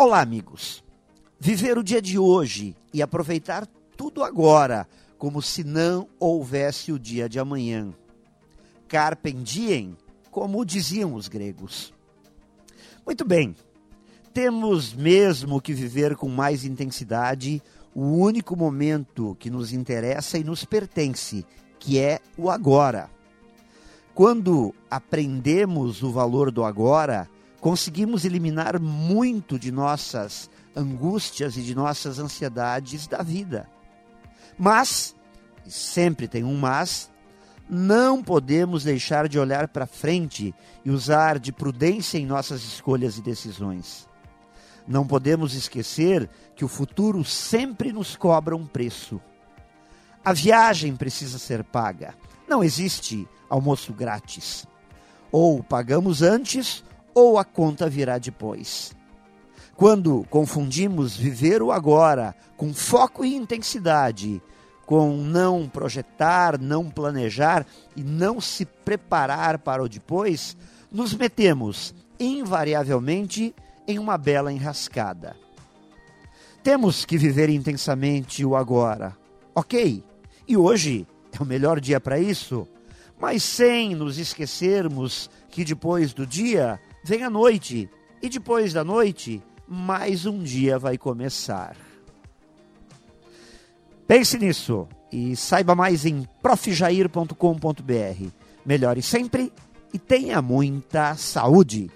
Olá, amigos. Viver o dia de hoje e aproveitar tudo agora, como se não houvesse o dia de amanhã. Carpem diem, como diziam os gregos. Muito bem. Temos mesmo que viver com mais intensidade o único momento que nos interessa e nos pertence, que é o agora. Quando aprendemos o valor do agora, conseguimos eliminar muito de nossas angústias e de nossas ansiedades da vida. Mas, e sempre tem um mas, não podemos deixar de olhar para frente e usar de prudência em nossas escolhas e decisões. Não podemos esquecer que o futuro sempre nos cobra um preço. A viagem precisa ser paga. Não existe almoço grátis. Ou pagamos antes ou a conta virá depois. Quando confundimos viver o agora com foco e intensidade, com não projetar, não planejar e não se preparar para o depois, nos metemos invariavelmente em uma bela enrascada. Temos que viver intensamente o agora, ok? E hoje é o melhor dia para isso, mas sem nos esquecermos que depois do dia vem a noite, e depois da noite, mais um dia vai começar. Pense nisso e saiba mais em profjair.com.br. Melhore sempre e tenha muita saúde.